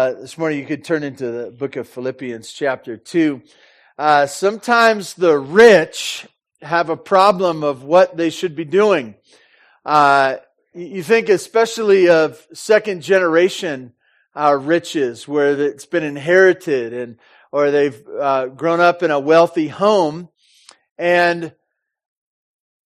Uh, this morning you could turn into the book of Philippians, chapter 2. Uh, sometimes the rich have a problem of what they should be doing. Uh, you think especially of second generation uh, riches where it's been inherited and or they've uh, grown up in a wealthy home and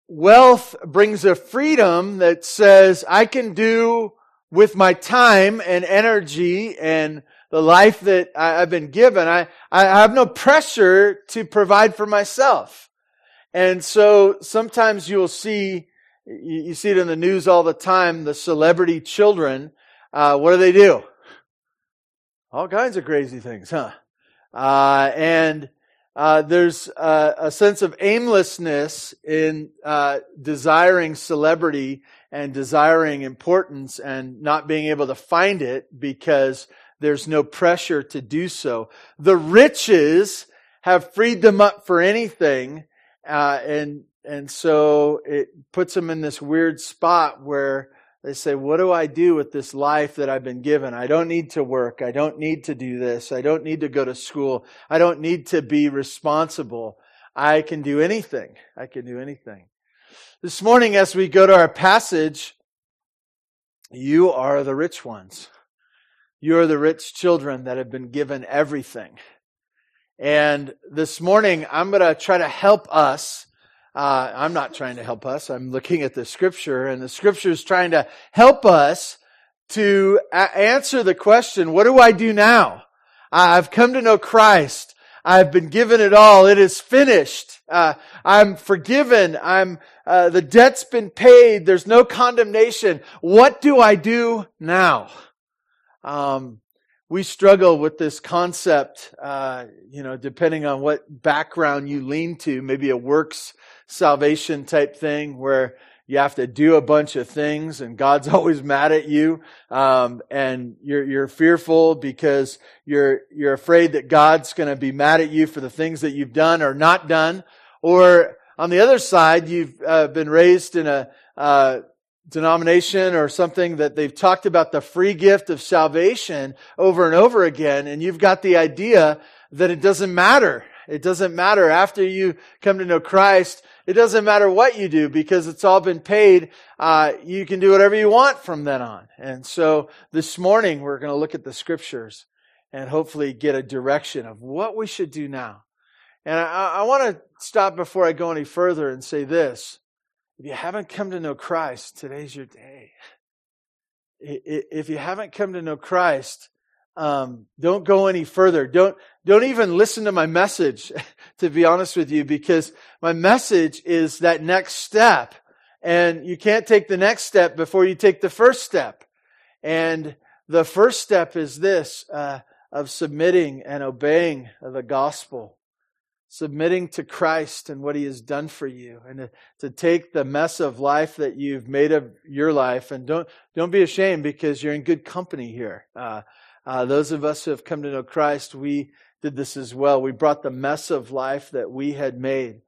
wealth brings a freedom that says I can do with my time and energy and the life that I've been given, I, I have no pressure to provide for myself. And so sometimes you'll see, you see it in the news all the time, the celebrity children, uh, what do they do? All kinds of crazy things, huh? Uh, and uh, there's a, a, sense of aimlessness in uh, desiring celebrity and desiring importance and not being able to find it because there's no pressure to do so. The riches have freed them up for anything, uh, and and so it puts them in this weird spot where they say, "What do I do with this life that I've been given? I don't need to work. I don't need to do this. I don't need to go to school. I don't need to be responsible. I can do anything. I can do anything." This morning, as we go to our passage, you are the rich ones. You are the rich children that have been given everything. And this morning, I'm going to try to help us. Uh, I'm not trying to help us. I'm looking at the scripture, and the scripture is trying to help us to a- answer the question, what do I do now? I've come to know Christ. I've been given it all. It is finished. Uh, I'm forgiven. I'm uh, the debt's been paid. There's no condemnation. What do I do now? Um, we struggle with this concept, uh, you know, depending on what background you lean to, maybe a works salvation type thing where you have to do a bunch of things and God's always mad at you. Um, and you're, you're fearful because you're, you're afraid that God's going to be mad at you for the things that you've done or not done. Or on the other side, you've uh, been raised in a, uh, denomination or something that they've talked about the free gift of salvation over and over again. And you've got the idea that it doesn't matter. It doesn't matter after you come to know Christ it doesn't matter what you do because it's all been paid. Uh, you can do whatever you want from then on. And so this morning we're going to look at the scriptures and hopefully get a direction of what we should do now. And I, I want to stop before I go any further and say this. If you haven't come to know Christ, today's your day. If you haven't come to know Christ, um, don't go any further. Don't don't even listen to my message, to be honest with you, because my message is that next step, and you can't take the next step before you take the first step. And the first step is this: uh, of submitting and obeying the gospel, submitting to Christ and what He has done for you, and to, to take the mess of life that you've made of your life, and don't don't be ashamed because you're in good company here. Uh, uh, those of us who have come to know Christ, we did this as well. We brought the mess of life that we had made,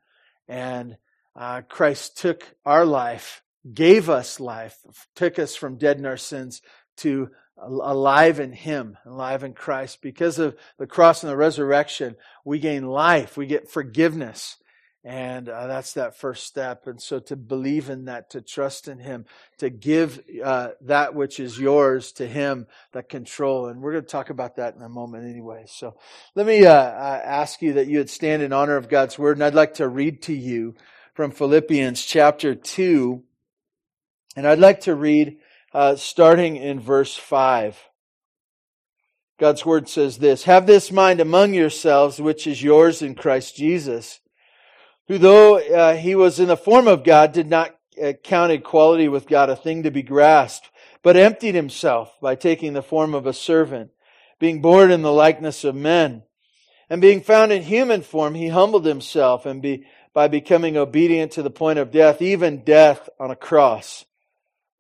and uh, Christ took our life, gave us life, took us from dead in our sins to alive in Him, alive in Christ. Because of the cross and the resurrection, we gain life, we get forgiveness. And uh, that's that first step. And so to believe in that, to trust in Him, to give uh, that which is yours to Him, that control. And we're going to talk about that in a moment anyway. So let me uh, ask you that you would stand in honor of God's Word. And I'd like to read to you from Philippians chapter 2. And I'd like to read uh, starting in verse 5. God's Word says this Have this mind among yourselves, which is yours in Christ Jesus who though uh, he was in the form of God, did not uh, count equality with God a thing to be grasped, but emptied himself by taking the form of a servant, being born in the likeness of men. And being found in human form, he humbled himself and be, by becoming obedient to the point of death, even death on a cross.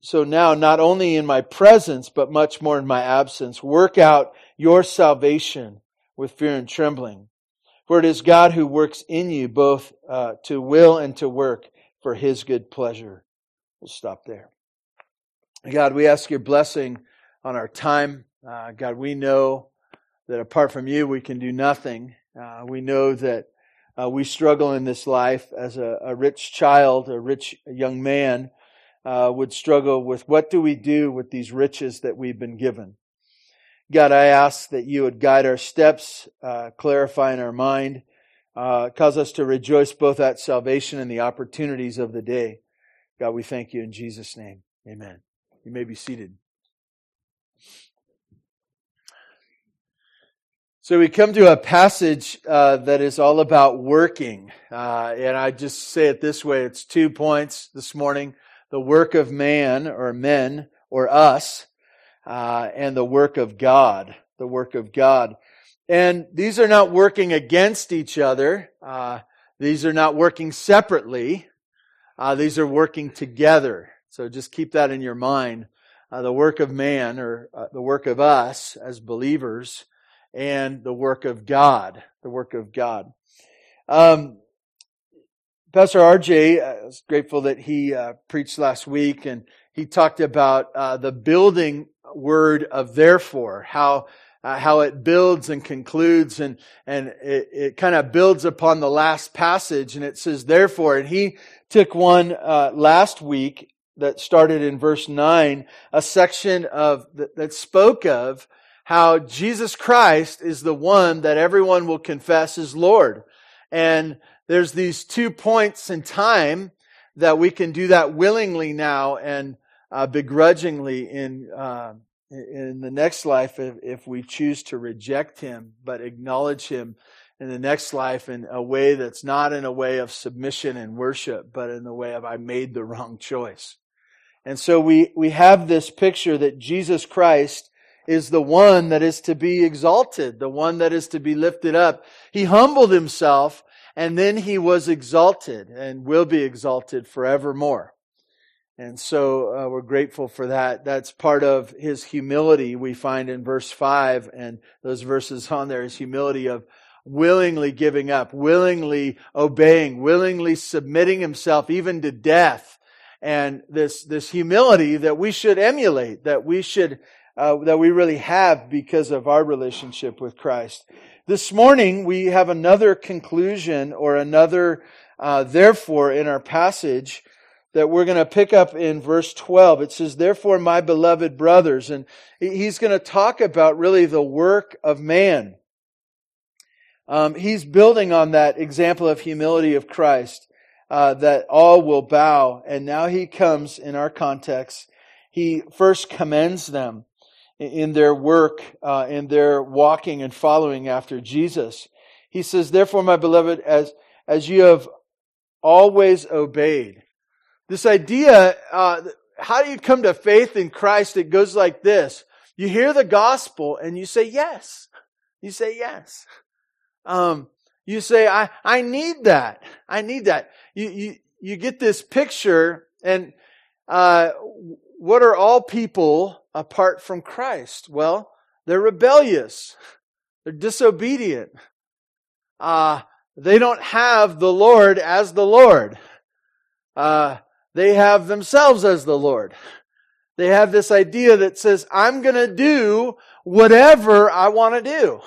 so now, not only in my presence, but much more in my absence, work out your salvation with fear and trembling. For it is God who works in you both uh, to will and to work for his good pleasure. We'll stop there. God, we ask your blessing on our time. Uh, God, we know that apart from you, we can do nothing. Uh, we know that uh, we struggle in this life as a, a, rich child, a rich young man uh, would struggle with what do we do with these riches that we've been given. God, I ask that you would guide our steps, uh, clarify in our mind, uh, cause us to rejoice both at salvation and the opportunities of the day. God, we thank you in Jesus' name. Amen. You may be seated. So we come to a passage uh, that is all about working. Uh, and I just say it this way it's two points this morning the work of man or men or us, uh, and the work of God. The work of God. And these are not working against each other. Uh, these are not working separately. Uh, these are working together. So just keep that in your mind. Uh, the work of man or the work of us as believers and the work of God, the work of God. Um, Pastor RJ, I was grateful that he uh, preached last week and he talked about uh, the building word of therefore, how uh, how it builds and concludes and and it, it kind of builds upon the last passage and it says therefore and he took one uh, last week that started in verse 9 a section of that, that spoke of how Jesus Christ is the one that everyone will confess is Lord. And there's these two points in time that we can do that willingly now and uh, begrudgingly in uh, in the next life if, if we choose to reject Him, but acknowledge Him in the next life in a way that's not in a way of submission and worship, but in the way of I made the wrong choice. And so we, we have this picture that Jesus Christ is the one that is to be exalted, the one that is to be lifted up. He humbled himself and then he was exalted and will be exalted forevermore. And so uh, we're grateful for that. That's part of his humility we find in verse 5 and those verses on there is humility of willingly giving up, willingly obeying, willingly submitting himself even to death. And this, this humility that we should emulate, that we should uh, that we really have because of our relationship with Christ. This morning, we have another conclusion or another uh, therefore in our passage that we're going to pick up in verse 12. It says, Therefore, my beloved brothers, and he's going to talk about really the work of man. Um, he's building on that example of humility of Christ, uh, that all will bow. And now he comes in our context. He first commends them in their work, uh, in their walking and following after Jesus. He says, therefore, my beloved, as, as you have always obeyed. This idea, uh, how do you come to faith in Christ? It goes like this. You hear the gospel and you say yes. You say yes. Um, you say, I, I need that. I need that. You, you, you get this picture and, uh, what are all people apart from Christ? Well, they're rebellious. They're disobedient. Uh, they don't have the Lord as the Lord. Uh, they have themselves as the Lord. They have this idea that says, I'm going to do whatever I want to do.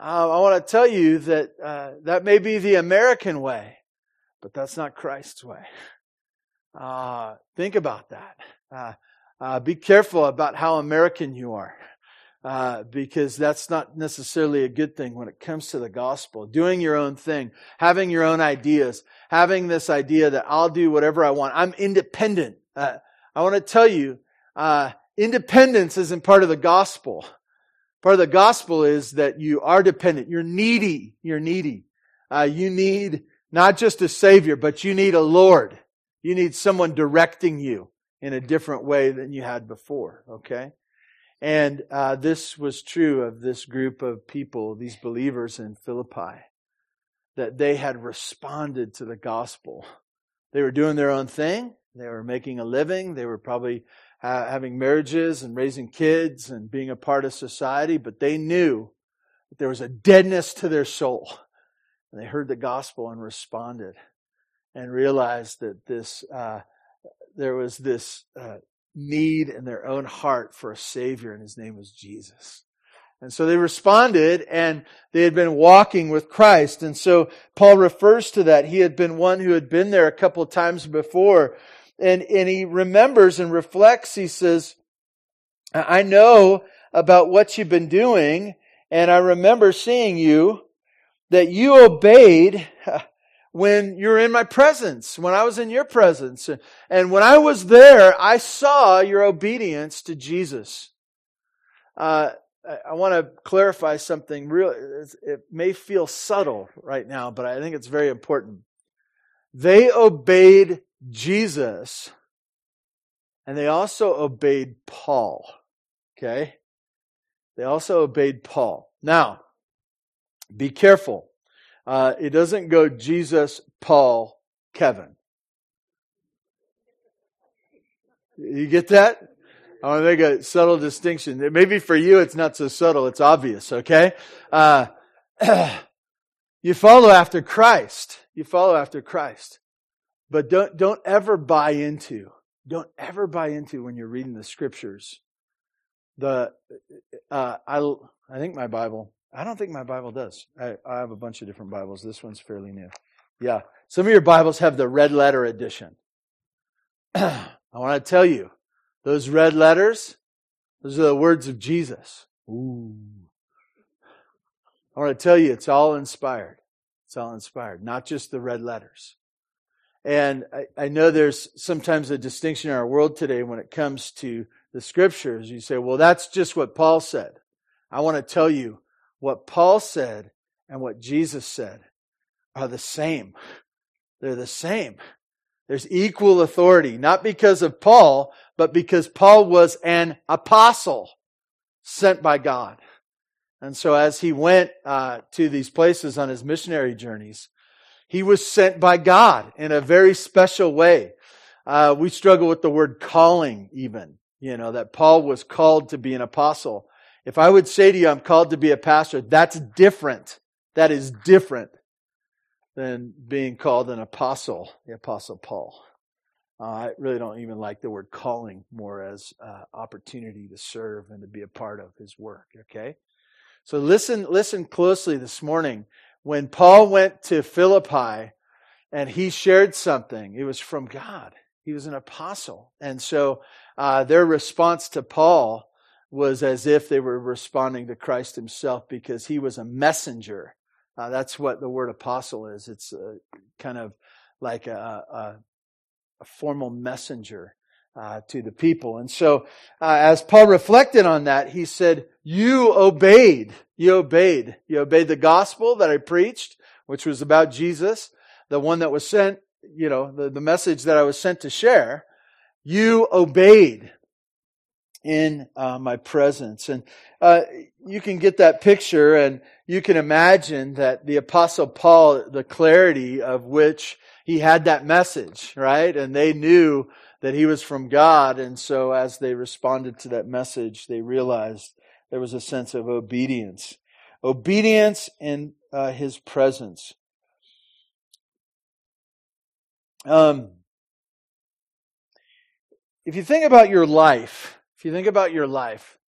Uh, I want to tell you that uh, that may be the American way, but that's not Christ's way. Uh, think about that. Uh, uh, be careful about how American you are. Uh, because that's not necessarily a good thing when it comes to the gospel. Doing your own thing, having your own ideas, having this idea that I'll do whatever I want. I'm independent. Uh, I want to tell you, uh, independence isn't part of the gospel. Part of the gospel is that you are dependent. You're needy. You're needy. Uh, you need not just a savior, but you need a Lord. You need someone directing you in a different way than you had before, okay? And uh, this was true of this group of people, these believers in Philippi. that they had responded to the gospel. They were doing their own thing. They were making a living. They were probably uh, having marriages and raising kids and being a part of society, but they knew that there was a deadness to their soul. And they heard the gospel and responded and realized that this, uh, there was this uh, need in their own heart for a Savior, and His name was Jesus. And so they responded and they had been walking with Christ. And so Paul refers to that. He had been one who had been there a couple of times before. And, and he remembers and reflects. He says, I know about what you've been doing. And I remember seeing you that you obeyed when you're in my presence, when I was in your presence. And when I was there, I saw your obedience to Jesus. Uh, I want to clarify something real. It may feel subtle right now, but I think it's very important. They obeyed Jesus and they also obeyed Paul. Okay? They also obeyed Paul. Now, be careful. Uh, it doesn't go Jesus, Paul, Kevin. You get that? I want to make a subtle distinction. Maybe for you it's not so subtle, it's obvious, okay? Uh, you follow after Christ. You follow after Christ. But don't, don't ever buy into, don't ever buy into when you're reading the scriptures. The, uh, I, I think my Bible, I don't think my Bible does. I, I have a bunch of different Bibles. This one's fairly new. Yeah. Some of your Bibles have the red letter edition. I want to tell you, those red letters, those are the words of Jesus. Ooh. I want to tell you, it's all inspired. It's all inspired, not just the red letters. And I, I, know there's sometimes a distinction in our world today when it comes to the scriptures. You say, well, that's just what Paul said. I want to tell you what Paul said and what Jesus said are the same. They're the same. There's equal authority, not because of Paul, but because Paul was an apostle sent by God. And so as he went uh, to these places on his missionary journeys, he was sent by God in a very special way. Uh, we struggle with the word calling even, you know, that Paul was called to be an apostle. If I would say to you, I'm called to be a pastor, that's different. That is different than being called an apostle, the apostle Paul. Uh, I really don't even like the word calling more as uh, opportunity to serve and to be a part of his work. Okay, so listen, listen closely this morning. When Paul went to Philippi and he shared something, it was from God. He was an apostle, and so uh, their response to Paul was as if they were responding to Christ Himself because he was a messenger. Uh, that's what the word apostle is. It's kind of like a, a a formal messenger uh, to the people. And so, uh, as Paul reflected on that, he said, You obeyed. You obeyed. You obeyed the gospel that I preached, which was about Jesus, the one that was sent, you know, the, the message that I was sent to share. You obeyed in uh, my presence. And uh, you can get that picture and you can imagine that the apostle Paul, the clarity of which he had that message, right? And they knew that he was from God. And so as they responded to that message, they realized there was a sense of obedience. Obedience in uh, his presence. Um, if you think about your life, if you think about your life,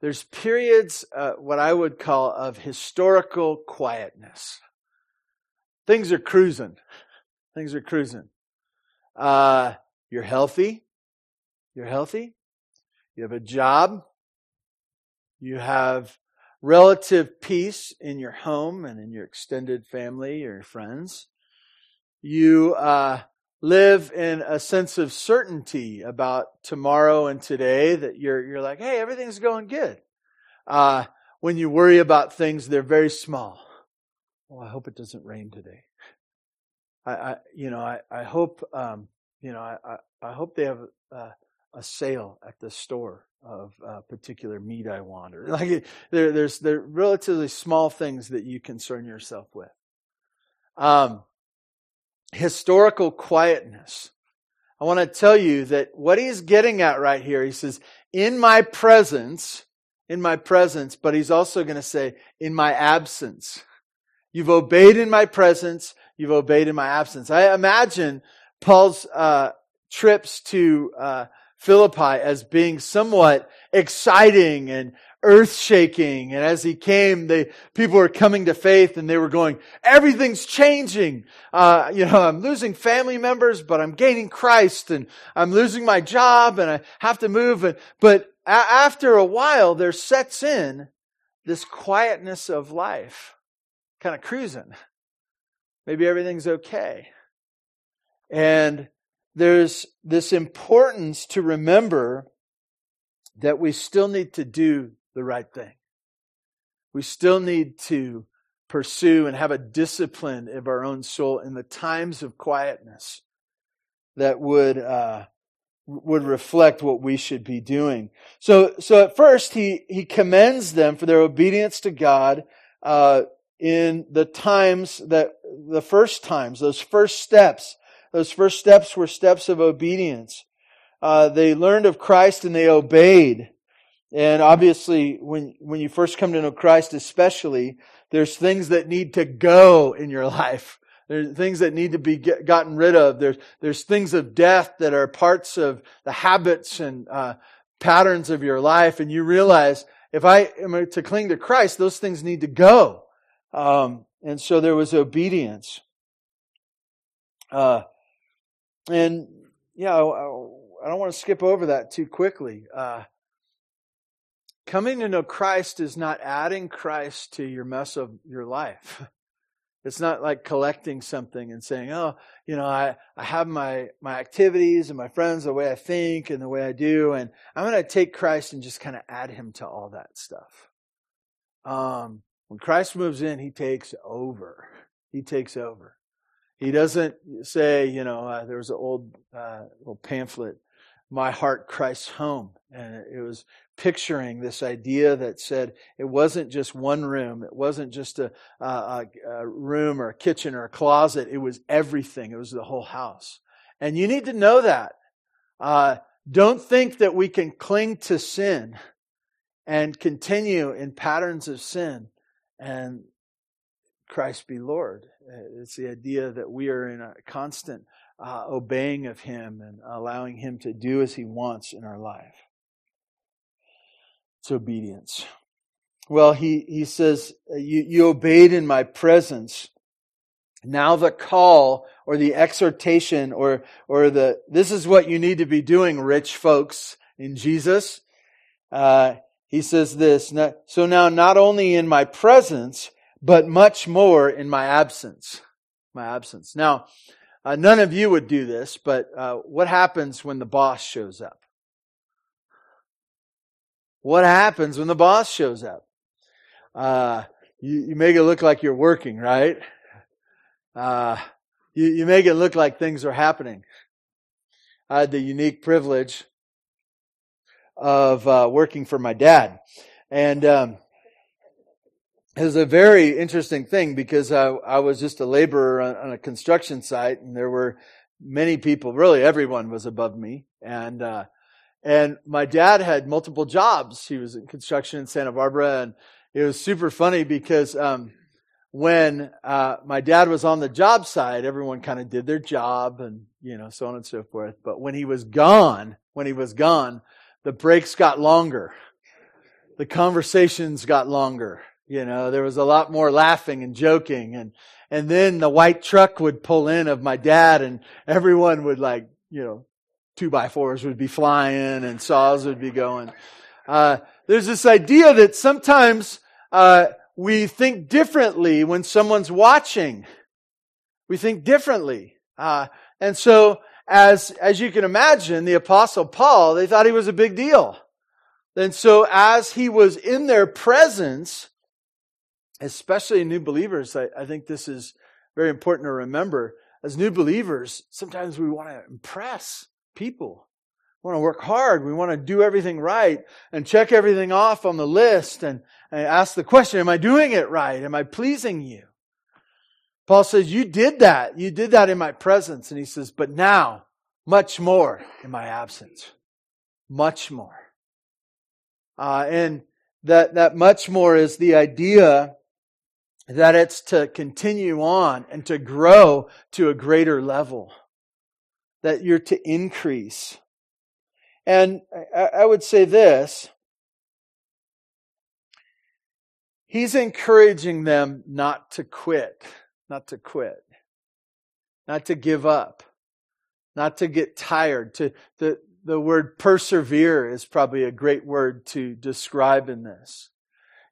there's periods, uh, what I would call, of historical quietness. Things are cruising. Things are cruising. Uh, you're healthy. You're healthy. You have a job. You have relative peace in your home and in your extended family your friends. You uh, live in a sense of certainty about tomorrow and today that you're, you're like, hey, everything's going good. Uh, when you worry about things, they're very small. Well, I hope it doesn't rain today. I, I you know, I, I hope, um, you know, I, I, I hope they have uh, a sale at the store of uh, particular meat I want, or like there, there's there relatively small things that you concern yourself with. um, historical quietness. I want to tell you that what he's getting at right here, he says, in my presence, in my presence, but he's also going to say, in my absence. You've obeyed in my presence, you've obeyed in my absence. I imagine Paul's uh, trips to uh, Philippi as being somewhat exciting and earth shaking. And as he came, the people were coming to faith and they were going, everything's changing. Uh, you know, I'm losing family members, but I'm gaining Christ and I'm losing my job and I have to move. And, but a- after a while, there sets in this quietness of life, kind of cruising. Maybe everything's okay. And there's this importance to remember that we still need to do the right thing. We still need to pursue and have a discipline of our own soul in the times of quietness that would uh, would reflect what we should be doing. So, so at first he he commends them for their obedience to God uh, in the times that the first times, those first steps. Those first steps were steps of obedience. Uh, they learned of Christ and they obeyed. And obviously, when, when you first come to know Christ, especially, there's things that need to go in your life. There's things that need to be get, gotten rid of. There's, there's things of death that are parts of the habits and uh, patterns of your life. And you realize if I am to cling to Christ, those things need to go. Um, and so there was obedience. Uh, and yeah, I, I, don't want to skip over that too quickly. Uh, Coming to know Christ is not adding Christ to your mess of your life. It's not like collecting something and saying, oh, you know, I, I have my, my activities and my friends, the way I think and the way I do, and I'm going to take Christ and just kind of add him to all that stuff. Um, when Christ moves in, he takes over. He takes over. He doesn't say, you know, uh, there was an old uh, little pamphlet my heart Christ's home. And it was picturing this idea that said it wasn't just one room, it wasn't just a, a, a, room or a kitchen or a closet, it was everything, it was the whole house. And you need to know that. Uh, don't think that we can cling to sin and continue in patterns of sin and Christ be Lord. It's the idea that we are in a constant uh, obeying of Him and allowing Him to do as He wants in our life. It's obedience. Well, he, he says, you, you obeyed in my presence. Now the call or the exhortation or, or the, this is what you need to be doing, rich folks in Jesus. Uh, he says this, so now not only in my presence, but much more in my absence. My absence. Now, uh, none of you would do this, but uh, what happens when the boss shows up? What happens when the boss shows up? Uh, you, you, make it look like you're working, right? Uh, you, you make it look like things are happening. I had the unique privilege of uh, working for my dad, and um, it was a very interesting thing because I, I was just a laborer on, on, a construction site and there were many people, really everyone was above me. And, uh, and my dad had multiple jobs. He was in construction in Santa Barbara and it was super funny because, um, when, uh, my dad was on the job site, everyone kind of did their job and, you know, so on and so forth. But when he was gone, when he was gone, the breaks got longer. The conversations got longer you know, there was a lot more laughing and joking and, and then the white truck would pull in of my dad and everyone would like, you know, two by fours would be flying and saws would be going. Uh, there's this idea that sometimes, uh, we think differently when someone's watching. We think differently. Uh, and so, as, as you can imagine, the apostle Paul, they thought he was a big deal. And so as he was in their presence, especially new believers, I, I think this is very important to remember. As new believers, sometimes we want to impress people. We want to work hard. We want to do everything right and check everything off on the list and, and ask the question, am I doing it right? Am I pleasing you? Paul says, You did that. You did that in my presence. And he says, But now, much more in my absence. Much more. Uh, and that, that much more is the idea that it's to continue on and to grow to a greater level. That you're to increase. And I, would say this He's encouraging them not to quit, not to quit, not to give up, not to get tired. To the the word persevere is probably a great word to describe in this.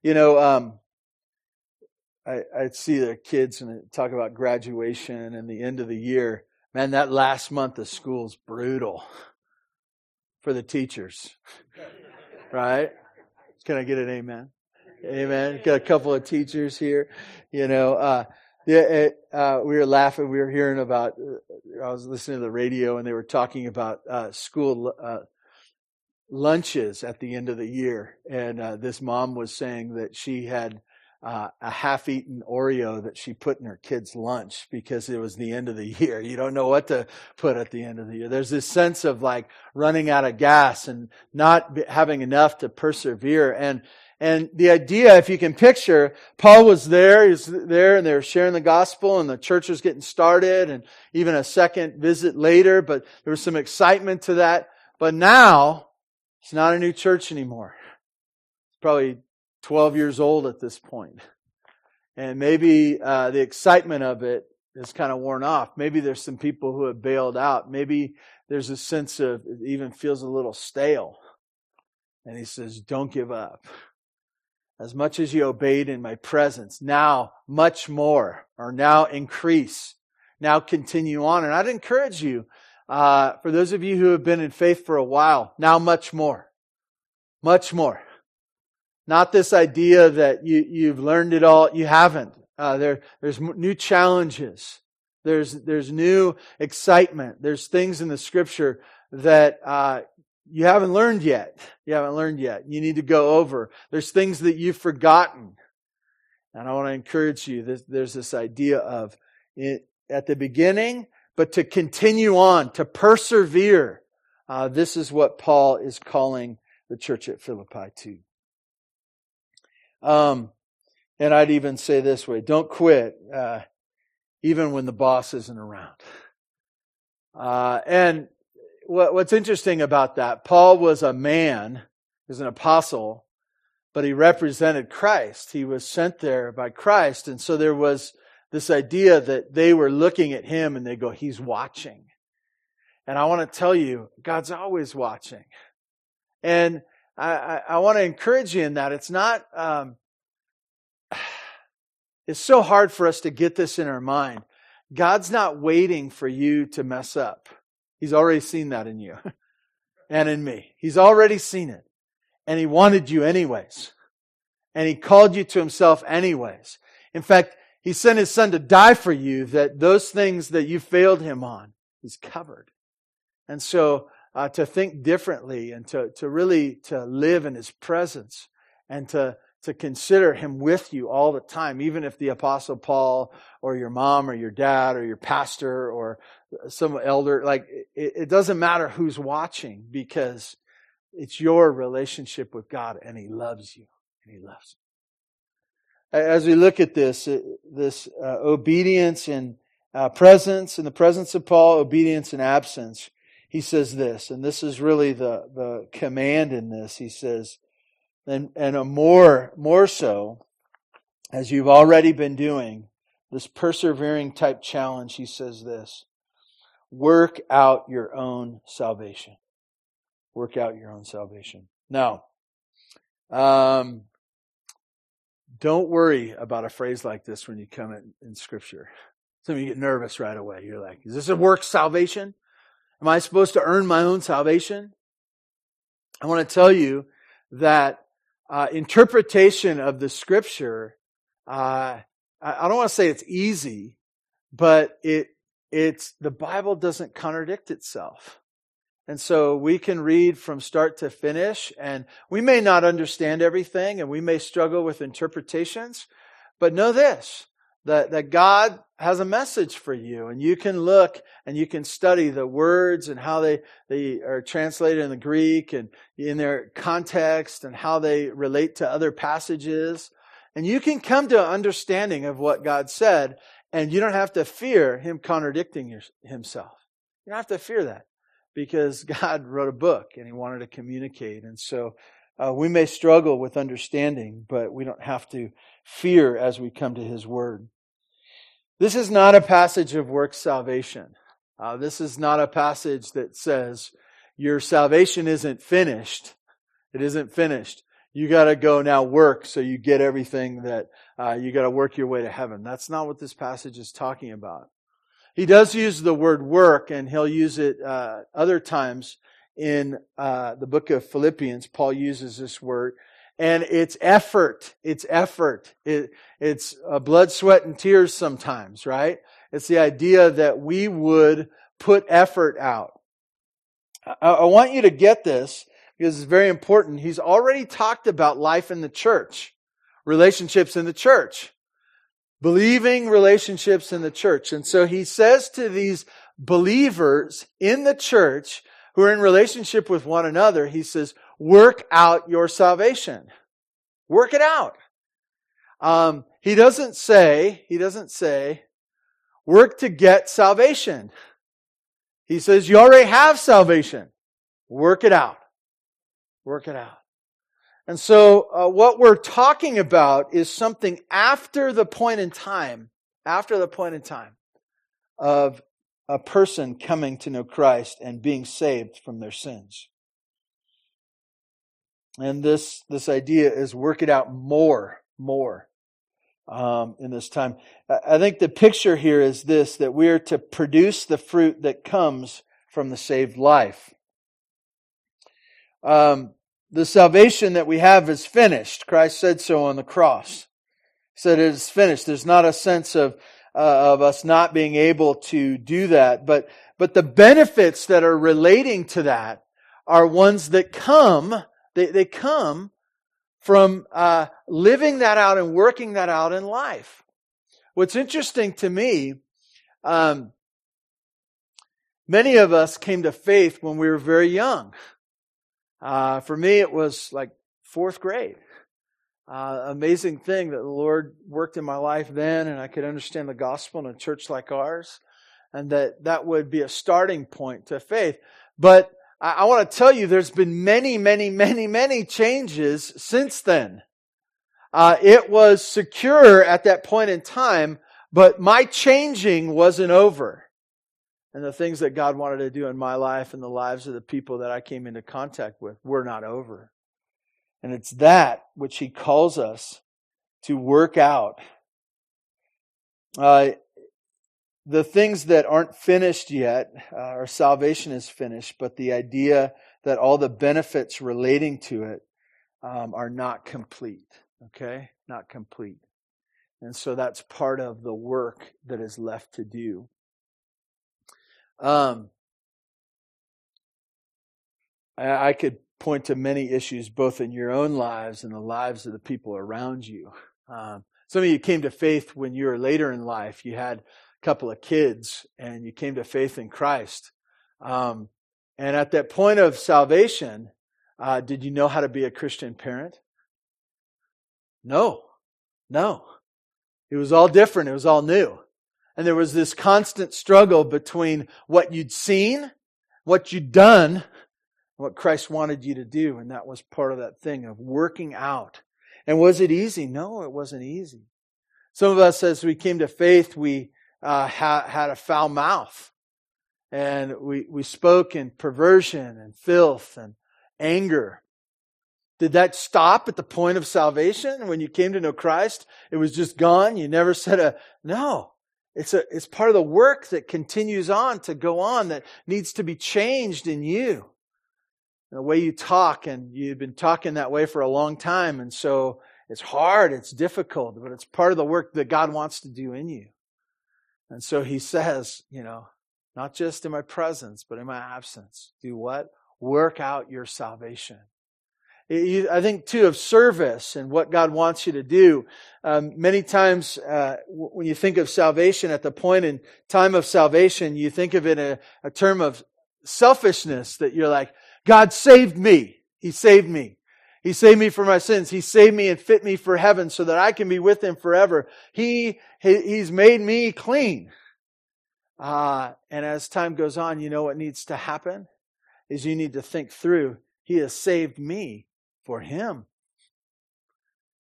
You know, um, I, I see the kids and talk about graduation and the end of the year. Man, that last month of school is brutal for the teachers, right? Can I get an amen? Amen. Got a couple of teachers here. You know, uh, yeah, it, uh, we were laughing. We were hearing about. Uh, I was listening to the radio, and they were talking about uh, school uh, lunches at the end of the year. And uh, this mom was saying that she had uh, a half-eaten Oreo that she put in her kid's lunch because it was the end of the year. You don't know what to put at the end of the year. There's this sense of like running out of gas and not having enough to persevere. And and the idea, if you can picture, Paul was there, he's there, and they were sharing the gospel, and the church was getting started, and even a second visit later, but there was some excitement to that. But now, it's not a new church anymore. It's probably 12 years old at this point. And maybe uh, the excitement of it is kind of worn off. Maybe there's some people who have bailed out. Maybe there's a sense of, it even feels a little stale. And he says, don't give up as much as you obeyed in my presence, now much more, or now increase, now continue on. And I'd encourage you, uh, for those of you who have been in faith for a while, now much more. Much more. Not this idea that you, you've learned it all. You haven't. Uh, there, there's new challenges. There's, there's new excitement. There's things in the scripture that, uh, you haven't learned yet. You haven't learned yet. You need to go over. There's things that you've forgotten. And I want to encourage you. There's this idea of it at the beginning, but to continue on, to persevere. Uh, this is what Paul is calling the church at Philippi to. Um, and I'd even say this way don't quit, uh, even when the boss isn't around. Uh, and what, what's interesting about that, Paul was a man, he was an apostle, but he represented Christ. He was sent there by Christ. And so there was this idea that they were looking at him and they go, He's watching. And I want to tell you, God's always watching. And I, I, I want to encourage you in that. It's not, um, it's so hard for us to get this in our mind. God's not waiting for you to mess up. He's already seen that in you and in me. He's already seen it. And He wanted you anyways. And He called you to Himself anyways. In fact, He sent His Son to die for you that those things that you failed Him on, He's covered. And so, uh, to think differently and to, to really to live in His presence and to to consider him with you all the time, even if the apostle Paul or your mom or your dad or your pastor or some elder, like it, it, doesn't matter who's watching because it's your relationship with God and he loves you and he loves you. As we look at this, this uh, obedience and uh, presence, in the presence of Paul, obedience and absence, he says this, and this is really the, the command in this. He says, and, and a more, more so, as you've already been doing, this persevering type challenge, he says this work out your own salvation. Work out your own salvation. Now, um, don't worry about a phrase like this when you come in, in Scripture. Some of you get nervous right away. You're like, is this a work salvation? Am I supposed to earn my own salvation? I want to tell you that uh, interpretation of the scripture, uh, I don't want to say it's easy, but it, it's, the Bible doesn't contradict itself. And so we can read from start to finish and we may not understand everything and we may struggle with interpretations, but know this, that, that God has a message for you and you can look and you can study the words and how they, they are translated in the Greek and in their context and how they relate to other passages. And you can come to an understanding of what God said and you don't have to fear him contradicting your, himself. You don't have to fear that because God wrote a book and he wanted to communicate. And so uh, we may struggle with understanding, but we don't have to fear as we come to his word. This is not a passage of work salvation. Uh, this is not a passage that says your salvation isn't finished. It isn't finished. You got to go now work so you get everything that uh, you got to work your way to heaven. That's not what this passage is talking about. He does use the word work, and he'll use it uh, other times in uh, the book of Philippians. Paul uses this word, and it's effort. It's effort. It, it's uh, blood, sweat, and tears sometimes, right? It's the idea that we would put effort out. I, I want you to get this because it's very important. He's already talked about life in the church, relationships in the church, believing relationships in the church. And so he says to these believers in the church who are in relationship with one another, he says, work out your salvation. Work it out. Um, he doesn't say, he doesn't say, work to get salvation. He says, you already have salvation. Work it out. Work it out. And so, uh, what we're talking about is something after the point in time, after the point in time of a person coming to know Christ and being saved from their sins. And this, this idea is work it out more, more um, in this time. I think the picture here is this that we are to produce the fruit that comes from the saved life. Um, the salvation that we have is finished. Christ said so on the cross. He said it is finished. There's not a sense of uh, of us not being able to do that, but but the benefits that are relating to that are ones that come. They, they come from uh, living that out and working that out in life. What's interesting to me, um, many of us came to faith when we were very young. Uh, for me, it was like fourth grade. Uh, amazing thing that the Lord worked in my life then, and I could understand the gospel in a church like ours, and that that would be a starting point to faith. But I, I want to tell you, there's been many, many, many, many changes since then. Uh, it was secure at that point in time, but my changing wasn't over and the things that God wanted to do in my life and the lives of the people that I came into contact with were not over. And it's that which He calls us to work out. Uh, the things that aren't finished yet, uh, our salvation is finished, but the idea that all the benefits relating to it um, are not complete. Okay? Not complete. And so that's part of the work that is left to do. Um, I, I could point to many issues both in your own lives and the lives of the people around you. Um, some of you came to faith when you were later in life. You had couple of kids and you came to faith in Christ. Um, and at that point of salvation, uh, did you know how to be a Christian parent? No, no. It was all different. It was all new. And there was this constant struggle between what you'd seen, what you'd done, what Christ wanted you to do. And that was part of that thing of working out. And was it easy? No, it wasn't easy. Some of us, as we came to faith, we uh, ha- had a foul mouth. And we, we spoke in perversion and filth and anger. Did that stop at the point of salvation when you came to know Christ? It was just gone. You never said a no. It's, a, it's part of the work that continues on to go on that needs to be changed in you. And the way you talk, and you've been talking that way for a long time, and so it's hard, it's difficult, but it's part of the work that God wants to do in you. And so he says, you know, not just in my presence, but in my absence, do what? Work out your salvation. I think too of service and what God wants you to do. Um, many times uh, when you think of salvation at the point in time of salvation, you think of it in a, a term of selfishness that you're like, God saved me. He saved me. He saved me for my sins. He saved me and fit me for heaven so that I can be with him forever. He, he he's made me clean. Uh, and as time goes on, you know what needs to happen? Is you need to think through, He has saved me for Him.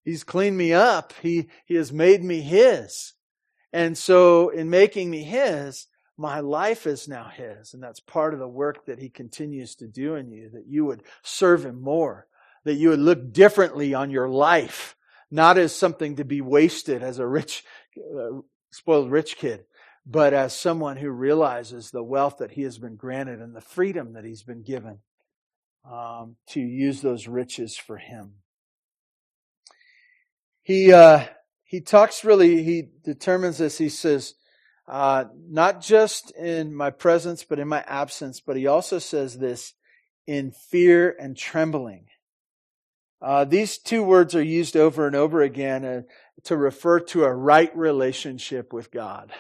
He's cleaned me up. He, he has made me His. And so in making me His, my life is now His. And that's part of the work that He continues to do in you, that you would serve Him more, that you would look differently on your life, not as something to be wasted as a rich, uh, spoiled rich kid, but as someone who realizes the wealth that he has been granted and the freedom that he's been given um, to use those riches for him. He uh, he talks really. He determines this. He says, uh, not just in my presence, but in my absence. But he also says this in fear and trembling. Uh, these two words are used over and over again uh, to refer to a right relationship with God.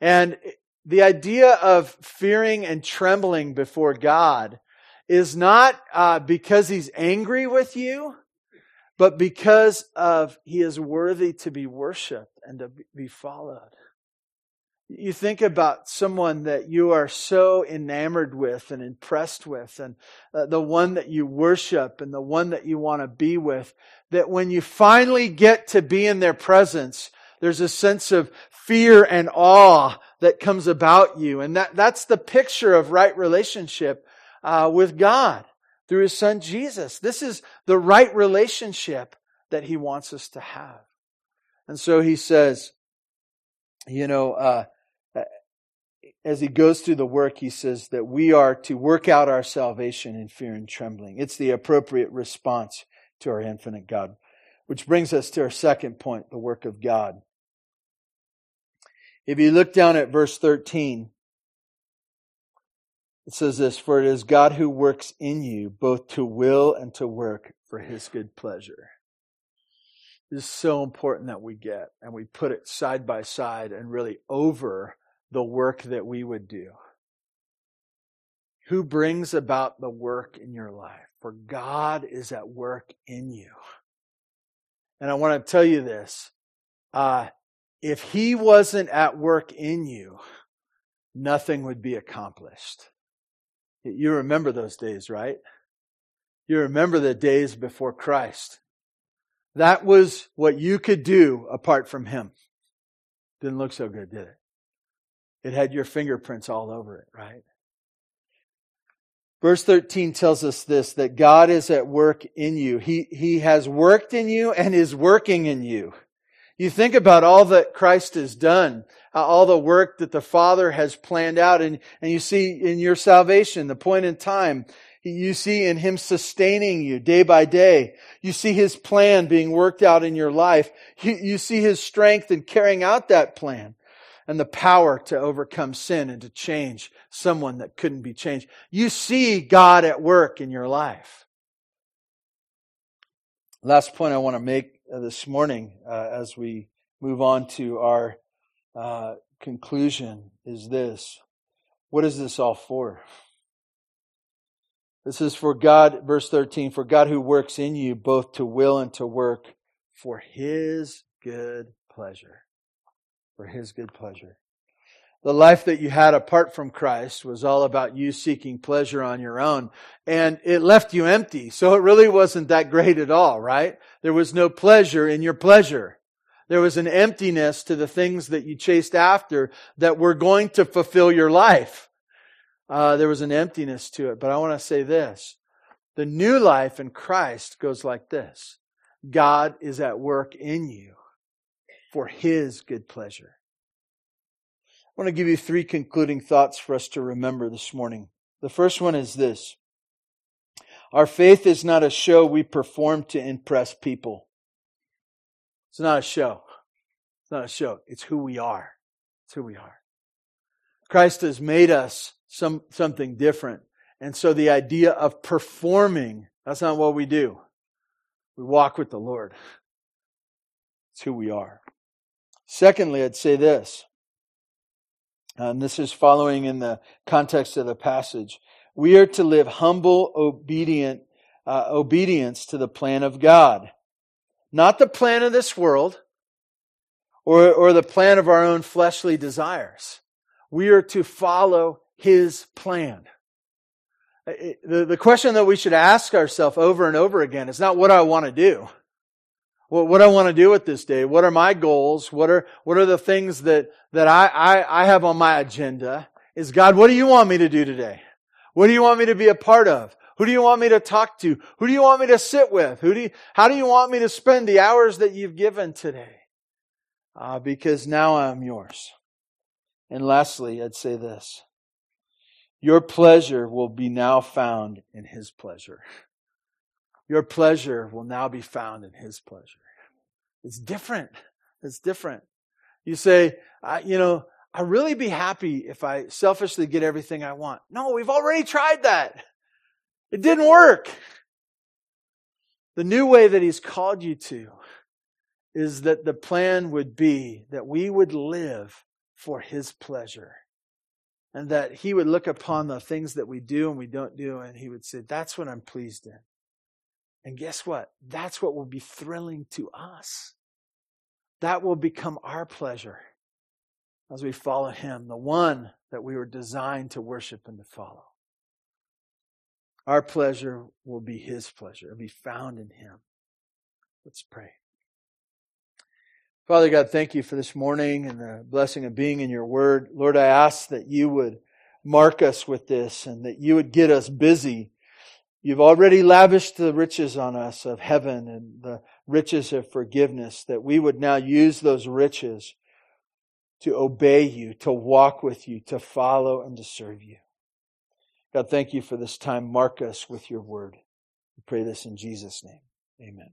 And the idea of fearing and trembling before God is not uh, because he's angry with you, but because of he is worthy to be worshiped and to be followed. You think about someone that you are so enamored with and impressed with, and uh, the one that you worship and the one that you want to be with, that when you finally get to be in their presence, there's a sense of fear and awe that comes about you. And that, that's the picture of right relationship uh, with God through his son Jesus. This is the right relationship that he wants us to have. And so he says, you know, uh, as he goes through the work, he says that we are to work out our salvation in fear and trembling. It's the appropriate response to our infinite God. Which brings us to our second point, the work of God. If you look down at verse 13, it says this, for it is God who works in you both to will and to work for his good pleasure. This is so important that we get and we put it side by side and really over the work that we would do. Who brings about the work in your life? For God is at work in you. And I want to tell you this. Uh, if he wasn't at work in you, nothing would be accomplished. You remember those days, right? You remember the days before Christ. That was what you could do apart from him. Didn't look so good, did it? It had your fingerprints all over it, right? Verse 13 tells us this that God is at work in you. He, he has worked in you and is working in you. You think about all that Christ has done, uh, all the work that the Father has planned out, and, and you see in your salvation, the point in time, you see in Him sustaining you day by day. You see His plan being worked out in your life. You, you see His strength in carrying out that plan and the power to overcome sin and to change someone that couldn't be changed. You see God at work in your life. Last point I want to make uh, this morning uh, as we move on to our uh, conclusion is this. What is this all for? This is for God, verse 13, for God who works in you both to will and to work for his good pleasure. For his good pleasure. The life that you had apart from Christ was all about you seeking pleasure on your own. And it left you empty. So it really wasn't that great at all, right? There was no pleasure in your pleasure. There was an emptiness to the things that you chased after that were going to fulfill your life. Uh, there was an emptiness to it. But I want to say this. The new life in Christ goes like this. God is at work in you for His good pleasure. I want to give you three concluding thoughts for us to remember this morning. The first one is this. Our faith is not a show we perform to impress people. It's not a show. It's not a show. It's who we are. It's who we are. Christ has made us some, something different. And so the idea of performing That's not what we do. We walk with the Lord. It's who we are. Secondly, I'd say this, and this is following in the context of the passage. We are to live humble, obedient uh, obedience to the plan of God, not the plan of this world or, or the plan of our own fleshly desires. We are to follow His plan. The, the question that we should ask ourselves over and over again is not what I want to do. What, what I want to do with this day. What are my goals? What are, what are the things that, that I, I, I have on my agenda? Is God, what do you want me to do today? What do you want me to be a part of? Who do you want me to talk to? Who do you want me to sit with? Who do you, how do you want me to spend the hours that you've given today? Uh, because now I'm yours. And lastly, I'd say this. Your pleasure will be now found in His pleasure. Your pleasure will now be found in His pleasure. It's different. It's different. You say, I, you know, I'd really be happy if I selfishly get everything I want. No, we've already tried that. It didn't work. The new way that He's called you to is that the plan would be that we would live for His pleasure and that he would look upon the things that we do and we don't do and he would say that's what i'm pleased in and guess what? That's what will be thrilling to us. That will become our pleasure as we follow him the one that we were designed to worship and to follow. Our pleasure will be his pleasure. It'll be found in him. Let's pray. Father God, thank you for this morning and the blessing of being in your word. Lord, I ask that you would mark us with this and that you would get us busy. You've already lavished the riches on us of heaven and the riches of forgiveness, that we would now use those riches to obey you, to walk with you, to follow and to serve you. God, thank you for this time. Mark us with your word. We pray this in Jesus' name. Amen.